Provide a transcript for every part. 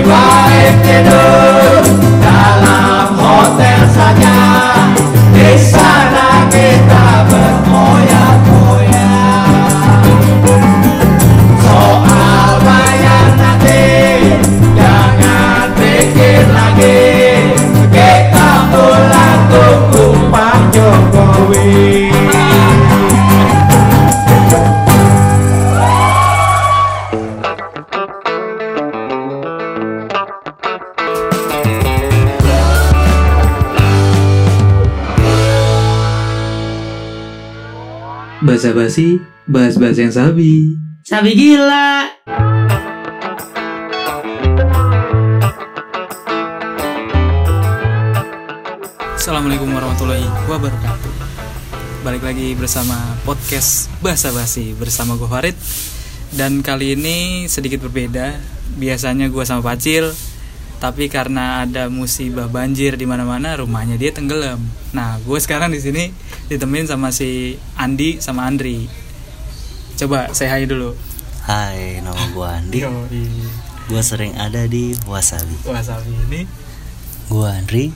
my afternoon. Basa basi, bahas-bahas yang sabi. Sabi gila. Assalamualaikum warahmatullahi wabarakatuh Balik lagi bersama podcast Basa Basi bersama gue Farid Dan kali ini sedikit berbeda Biasanya gue sama Pacil Tapi karena ada musibah banjir di mana-mana rumahnya dia tenggelam Nah gue sekarang di sini ditemenin sama si Andi sama Andri Coba saya hai dulu Hai, nama gue Andi. Gue sering ada di Wasabi. Wasabi ini Gue Andri.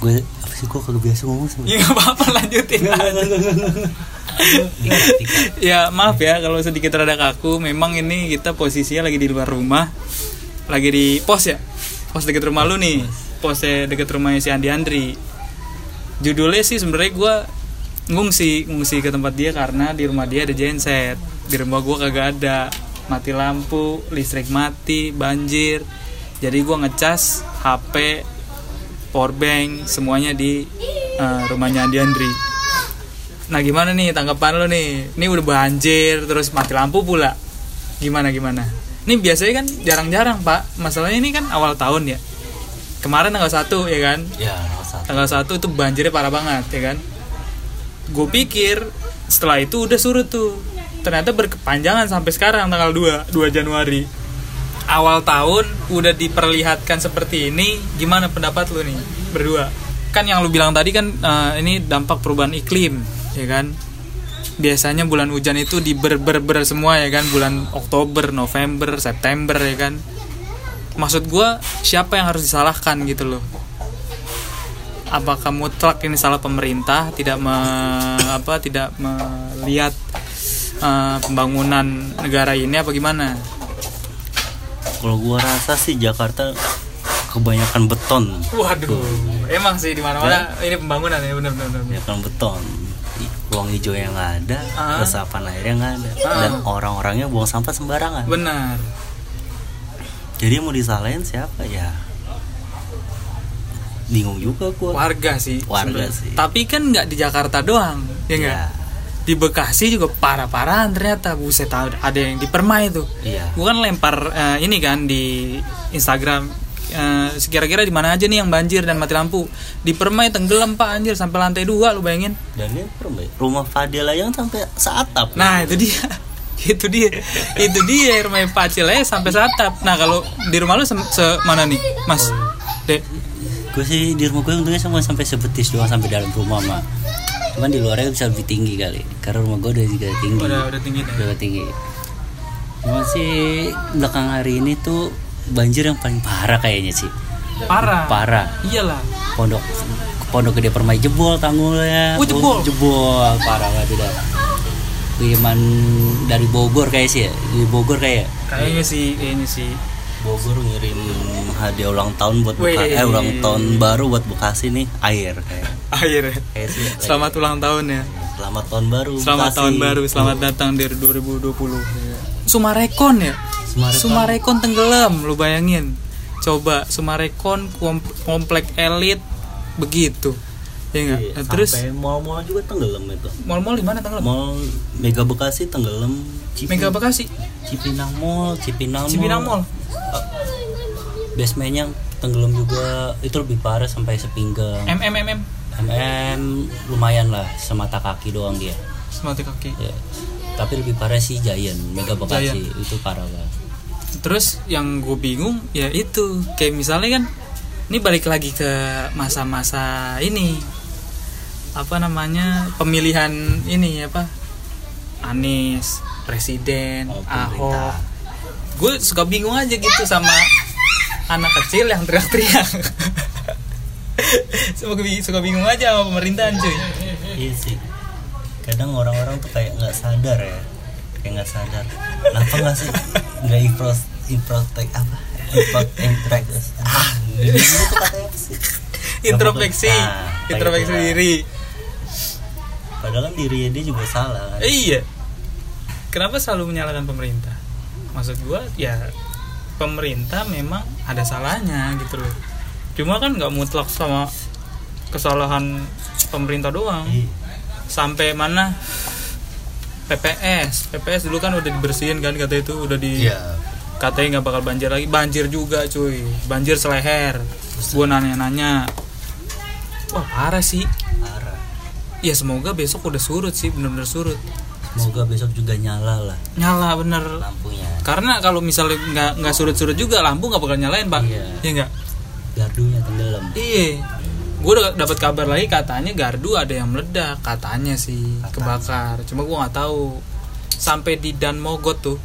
Gue apa sih gue kagak biasa ngomong sama. Ya gak apa-apa lanjutin aja. ya maaf ya kalau sedikit rada kaku memang ini kita posisinya lagi di luar rumah lagi di pos ya pos deket rumah lu nih. Posnya deket rumahnya si Andi Andri. Judulnya sih sebenarnya gue ngungsi ngungsi ke tempat dia karena di rumah dia ada genset. Di rumah gue kagak ada. Mati lampu listrik mati banjir. Jadi gue ngecas HP powerbank semuanya di eh, rumahnya Andi Andri. Nah gimana nih tanggapan lo nih? Ini udah banjir terus mati lampu pula. Gimana gimana? Ini biasanya kan jarang-jarang pak. Masalahnya ini kan awal tahun ya. Kemarin tanggal 1 ya kan? Ya, satu. Tanggal 1 itu banjirnya parah banget ya kan? Gue pikir setelah itu udah surut tuh. Ternyata berkepanjangan sampai sekarang tanggal 2, 2 Januari. Awal tahun udah diperlihatkan seperti ini. Gimana pendapat lu nih berdua? Kan yang lu bilang tadi kan eh, ini dampak perubahan iklim ya kan biasanya bulan hujan itu di ber ber ber semua ya kan bulan Oktober November September ya kan maksud gua siapa yang harus disalahkan gitu loh apakah mutlak ini salah pemerintah tidak me, apa tidak melihat eh, pembangunan negara ini apa gimana Kalau gue rasa sih Jakarta kebanyakan beton. waduh emang sih di mana mana ini pembangunan ya benar benar benar. Kebanyakan beton. Ruang hijau yang nggak ada, Ah. resapan airnya nggak ada, Ah. dan orang-orangnya buang sampah sembarangan. benar Jadi mau disalahin siapa ya? Bingung juga gue. warga sih Warga sebenarnya. sih. tapi kan nggak di Jakarta doang ya nggak Iya. di Bekasi juga parah-parahan ternyata buset ada ada yang di Permai tuh Iya. gue kan lempar eh, ini kan di Instagram eh, kira-kira di mana aja nih yang banjir dan mati lampu? Di Permai tenggelam pak anjir sampai lantai dua lu bayangin. Dan ini perbaik. Rumah Fadila yang sampai seatap. nah itu dia. Itu dia. Itu dia rumah Pacil aja sampai satap nah kalau di rumah lu se, se- mana nih mas? Dek. Gue sih di rumah gue untungnya cuma sampai sebetis doang sampai dalam rumah mah cuman di luarnya bisa lebih tinggi kali karena rumah gue udah juga tinggi. Udah udah tinggi deh udah tinggi. Cuma sih belakang hari ini tuh banjir yang paling parah kayaknya sih. Parah? Parah. Iyalah. Pondok pondok gede permai jebol tanggulnya Oh, jebol? jebol. Parah banget udah. Kiriman dari Bogor kayak sih ya. Di Bogor kayak. Kayaknya sih kayaknya sih. Bogor ngirim hadiah ulang tahun buat. Bekasi, eh ulang tahun baru buat Bekasi nih. Air kayak. Akhir kayak sih selamat ulang tahun ya. Selamat tahun baru Selamat Bekasi. tahun baru, selamat datang di 2020. Sumarekon ya? Sumarekon. Sumarekon tenggelam, lu bayangin. Coba Sumarekon kom- komplek elit begitu. Ya enggak? Iya, Nah, terus mall-mall juga tenggelam itu mall-mall di mana tenggelam? mall Mega Bekasi tenggelam Cipi- Mega Bekasi, Cipinang Mall Cipinang Mall Cipinang Mall. basementnya tenggelam juga itu lebih parah sampai sepinggang MMMM mm lumayan lah semata kaki doang dia semati kaki. ya. tapi lebih parah sih Giant Mega Bekasi itu parah banget Terus yang gue bingung ya itu. Kayak misalnya kan ini balik lagi ke masa-masa ini. Apa namanya pemilihan ini apa? Anies presiden Oh, Ahok. gue suka bingung aja gitu sama anak kecil yang teriak-teriak. Suka, suka bingung aja sama pemerintahan cuy. Iya sih. Kadang orang-orang tuh kayak nggak sadar ya. Kayak nggak sadar. Kenapa nggak sih? Nggak impros improtek apa ah introspeksi introspeksi lah. diri padahal kan dirinya dia juga salah kan iya. Kenapa selalu menyalahkan pemerintah? Maksud gua ya pemerintah memang ada salahnya gitu loh. Cuma kan nggak mutlak sama kesalahan pemerintah doang. Iya. Sampai mana PPS PPS dulu kan udah dibersihin kan kata itu udah di iya katanya nggak bakal banjir lagi. Banjir juga cuy. Banjir seleher. Gue nanya-nanya. Wah parah sih. Parah. Ya semoga besok udah surut sih bener-bener surut. Semoga besok juga nyala lah. Nyala bener. Lampunya. Karena kalau misalnya nggak nggak surut-surut juga lampu nggak bakal nyalain pak. Iya. iya nggak? Gardunya tenggelam. Iya. Gue udah dapat kabar lagi katanya gardu ada yang meledak. Katanya sih Katanya. kebakar. Cuma gue nggak tahu. Sampai di Dan Mogot tuh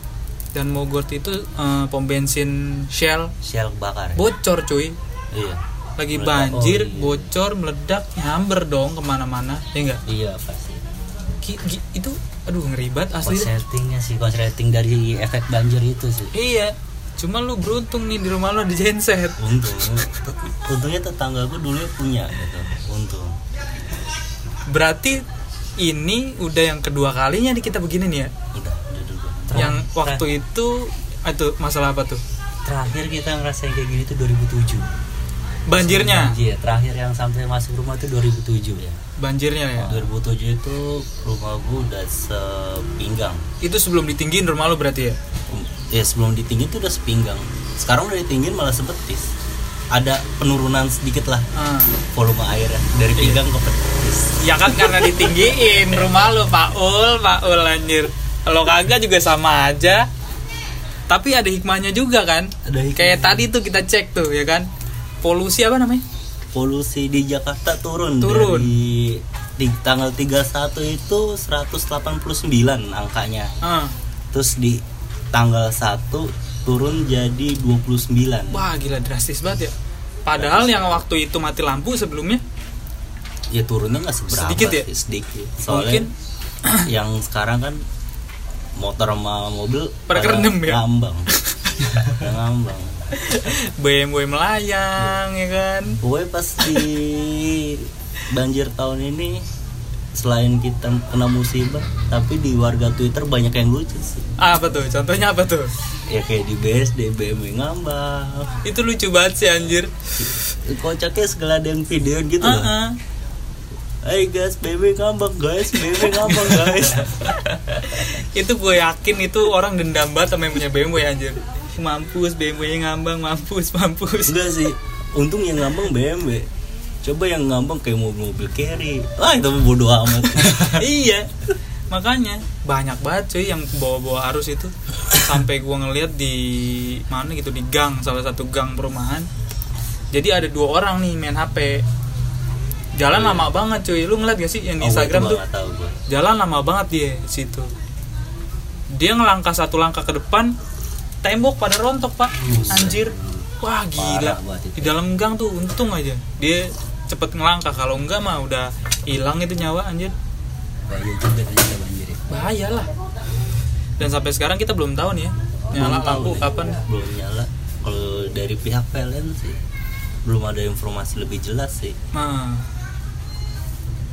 Dan Mogot itu eh, pom bensin Shell. Shell bakar ya? bocor cuy. Iya. Lagi Meledak. banjir Oh, iya. bocor meledak nyamber dong ke mana-mana. Ya enggak iya pasti. Itu aduh ngeribat asli. Deh. konsletingnya sih konsleting dari efek banjir itu sih. Iya. Cuma lu beruntung nih di rumah lu ada genset. Untung. Untungnya tetangga gue dulu punya gitu. Untung. Berarti ini udah yang kedua kalinya nih kita begini nih ya? Udah waktu itu itu masalah apa tuh? Terakhir kita ngerasain kayak gini tuh 2007 banjirnya? Banjir. Terakhir yang sampai masuk rumah tuh 2007 ya. Banjirnya ya? 2007 itu rumah gue udah sepinggang. Itu sebelum ditinggiin rumah lu berarti ya? Ya sebelum ditinggin tuh udah sepinggang. Sekarang udah ditinggin malah sebetis. Ada penurunan sedikit lah Ah. volume airnya. Dari pinggang ke betis ya kan karena ditinggiin rumah lu Pak Ul Pak Ul anjir kalau kagak juga sama aja tapi ada hikmahnya juga kan Ada hikmahnya. kayak tadi tuh kita cek tuh ya kan polusi apa namanya polusi di Jakarta turun Turun. dari di tanggal 31 itu 189 angkanya Ah. terus di tanggal 1 turun jadi 29 wah gila drastis banget ya padahal yang waktu itu mati lampu sebelumnya ya turunnya nggak seberapa Sedikit ya? sih, sedikit soalnya Mungkin. yang sekarang kan motor sama mobil Pada kerendam ya? ngambang. Ngambang. BMW melayang ya kan? Pokoknya pas di banjir tahun ini selain kita kena musibah tapi di warga Twitter banyak yang lucu sih. Apa tuh? Contohnya apa tuh? Ya kayak di BSD BMW ngambang. Itu lucu banget sih anjir. Kocaknya segala ada yang video gitu Ah, loh Hai guys, BMW ngambang guys, BMW ngambang guys. itu gue yakin itu orang dendam banget sama yang punya BMW anjir mampus BMW nya ngambang mampus mampus Enggak sih, untung yang ngambang BMW. Coba yang ngambang kayak mobil-mobil carry. Ah, itu bodoh amat. iya makanya banyak banget cuy yang bawa-bawa arus itu sampai gua ngeliat di mana gitu di gang salah satu gang perumahan jadi ada dua orang nih main HP jalan lama banget cuy. Lu ngeliat gak sih yang di Oh, Instagram tuh? jalan lama banget dia di situ. Dia ngelangkah satu langkah ke depan tembok pada rontok pak. Anjir. Wah gila. di dalam gang tuh untung aja. Dia cepet ngelangkah. Kalau enggak mah udah hilang itu nyawa anjir. Bahaya ya. lah. Dan sampai sekarang kita belum tahu nih ya nyala Belum lampu kapan. Belum nyala. Kalau dari pihak PLN sih belum ada informasi lebih jelas sih. nah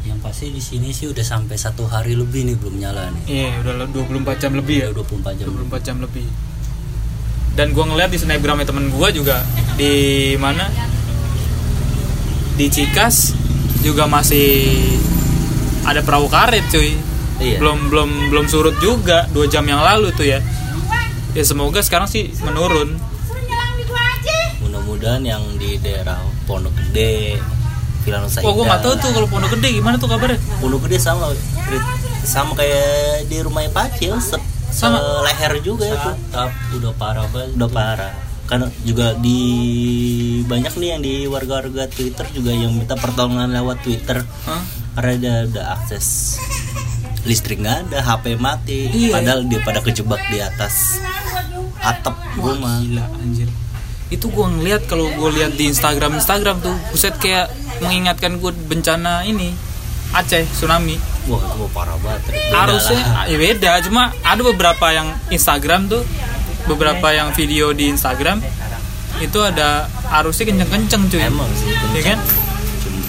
Yang pasti di sini sih udah sampai satu hari lebih nih belum nyala nih. iya udah 24 jam lebih ya? Udah 24 jam. 24 jam lebih. Dan gua ngeliat di snapgramnya temen gua juga di mana? Di Cikas juga masih ada perahu karet cuy. Iya. belum belum belum surut juga dua jam yang lalu tuh ya. Ya semoga sekarang sih menurun. Mudah-mudahan yang di daerah Pondok Gede, Villa Nusa Wah, gua nggak tahu Indah. tuh kalau Pondok Gede gimana tuh kabarnya. Pondok Gede sama sama kayak di rumahnya Pacil se, Sama. leher juga itu tapi udah parah banget udah parah karena juga di banyak nih yang di warga-warga Twitter juga yang minta pertolongan lewat Twitter Hah? karena ada akses listrik nggak ada HP mati Iya. padahal dia pada kejebak di atas atap rumah gila anjir. Itu gua ngeliat kalau gua lihat di Instagram Instagram tuh, buset kayak mengingatkan gua bencana ini Aceh tsunami. wah itu parah banget Harusnya lah. ya beda, cuma ada beberapa yang Instagram tuh beberapa yang video di Instagram itu ada arusnya kenceng-kenceng cuy. emang sih Ya kan? Cuma,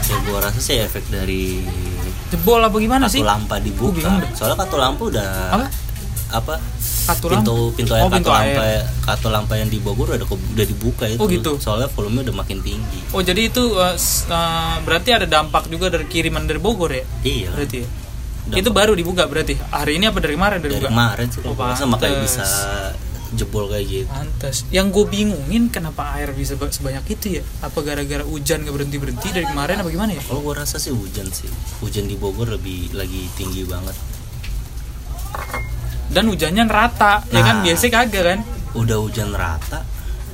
ya gua rasa sih efek dari Jebol apa gimana sih? lampa dibuka soalnya kartu lampu udah Apa? Apa Kartu pintu pintu air Oh, pintu lampa air. lampa yang di Bogor udah udah dibuka itu Oh, gitu. soalnya volume udah makin tinggi Oh, jadi itu uh, uh, berarti ada dampak juga dari kiriman dari Bogor ya? iya Berarti ya? itu baru dibuka berarti hari ini apa dari kemarin dari, dari buka kemarin sih Oh, makanya bisa jebol kayak gitu Pantes. Yang gue bingungin kenapa air bisa ba- sebanyak itu ya? Apa gara-gara hujan gak berhenti berhenti dari kemarin apa gimana ya? kalau gua rasa sih hujan sih hujan di Bogor lebih lagi tinggi banget Dan hujannya rata, ya kan? Nah. Biasanya kagak kan? udah hujan rata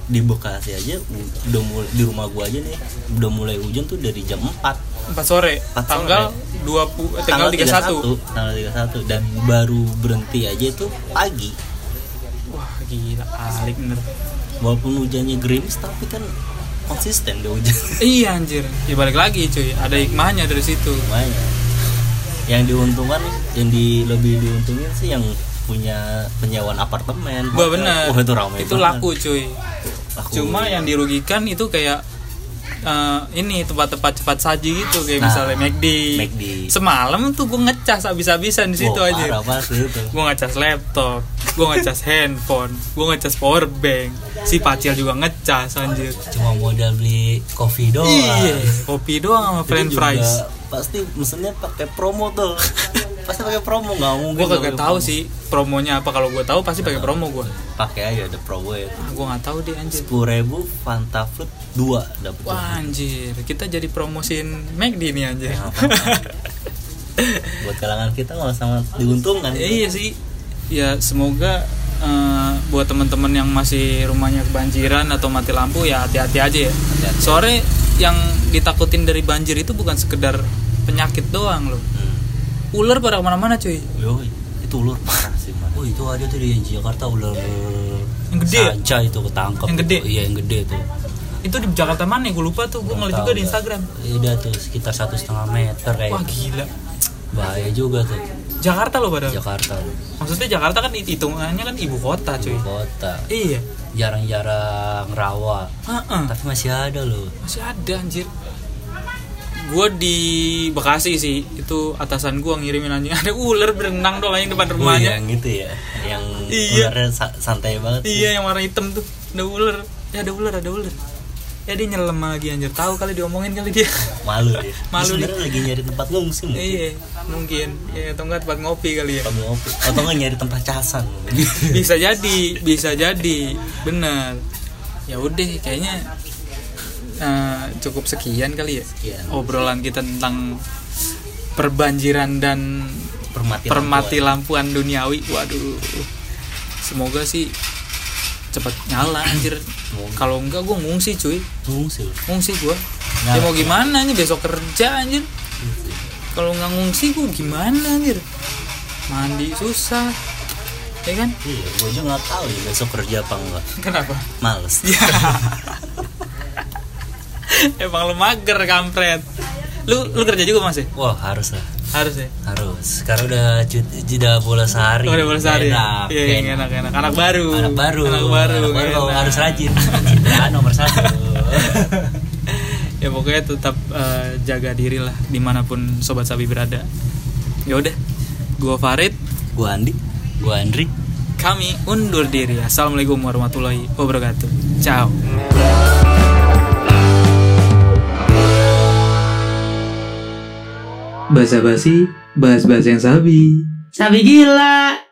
di Bekasi aja udah mulai di rumah gua aja nih udah mulai hujan tuh dari jam 4 4 sore, 4 tanggal 20 eh, tanggal 31. tanggal 31 dan baru berhenti aja itu pagi Wah, gila alik bener. walaupun hujannya gerimis tapi kan konsisten deh hujan iya anjir. Ya balik lagi cuy, ada hikmahnya dari situ. lumayan yang diuntungkan yang di lebih diuntungin sih yang punya penyewaan apartemen Wah bener. Wah, itu ramai itu banget. laku cuy. Laku. Cuma yang dirugikan itu kayak eh, ini tempat-tempat cepat saji gitu kayak Nah, misalnya McD. McD. Semalam tuh gue ngecas habis-habisan di situ aja. gue ngecas laptop gue ngecas handphone gue ngecas power bank si Pacil juga ngecas anjir cuma modal beli kopi doang iya kopi doang sama french fries pasti mesennya pakai promo tuh pasti pakai promo nggak mungkin gue kagak tahu promo. sih promonya apa. Kalau gue tahu pasti pakai promo gue pakai aja ada promo ya. Ah, gue nggak tahu deh anjir. Sepuluh ribu Fanta Fruit dua dapat wah anjir. Kita jadi promosiin McD nih anjir. Ya, buat kalangan kita malah sangat diuntungkan. Ya, iya sih. Ya semoga eh, buat teman-teman yang masih rumahnya kebanjiran atau mati lampu ya hati-hati aja ya. Hati-hati. sore yang ditakutin dari banjir itu bukan sekedar penyakit doang loh. Hmm. Ular pada ke mana-mana cuy Yoi, itu ulur parah sih man. Oh itu ada tuh di Jakarta ular Yang gede ya? Saja itu ketangkep. Yang gede? Itu. Iya yang gede tuh. itu di Jakarta mana ya gue lupa tuh gue ngeliat juga di? Instagram Iya udah tuh sekitar satu setengah meter kayak. wah gila Bahaya juga tuh Jakarta loh padahal Jakarta maksudnya Jakarta kan hitungannya kan ibu kota cuy ibu kota. iya Jarang-jarang rawa. Heeh. Tapi masih ada loh. masih ada anjir gue di Bekasi sih itu atasan gue ngirimin anjing ada ular berenang doang anjing depan Oh, rumahnya yang itu ya, yang Iya. ularnya santai banget. sih. iya yang warna hitam tuh ada ular ya ada ular ada ular ya dia nyelam lagi anjir tahu kali diomongin kali dia Malu dia. Malu Dia lagi nyari tempat ngungsi mungkin. iya mungkin ya atau enggak tempat ngopi kali ya Tempat ngopi. Atau nggak nyari tempat casan. bisa jadi bisa jadi benar ya udah kayaknya eh, cukup sekian kali ya? Sekian. obrolan kita tentang perbanjiran dan Permati permati lampuan. lampuan duniawi. Waduh. Semoga sih cepat nyala anjir. Kalau enggak gue ngungsi cuy. Ngungsi. ngungsi gue ya mau gimana nih besok kerja anjir. Kalau nggak ngungsi gue gimana anjir? Mandi susah. Ya kan? Iya, gue aja nggak tahu ya besok kerja apa enggak. kenapa? Males. Ya. Emang lu mager kampret. Lu lu kerja juga masih? Wah harus lah, Harus ya. harus. Sekarang udah jeda bola sehari. Udah boleh sehari. Enak, Iya, iya, enak, enak. Anak baru. Anak baru. Anak baru. Anak baru enak. harus rajin. Cintaan nomor satu. ya pokoknya tetap eh, jaga diri lah di mana pun sobat sabi berada. Ya udah. Gua Farid, gue Andi, gue Andri. kami undur diri. Assalamualaikum warahmatullahi wabarakatuh. Ciao. Basa basi, bahas bahas yang sabi. Sabi gila.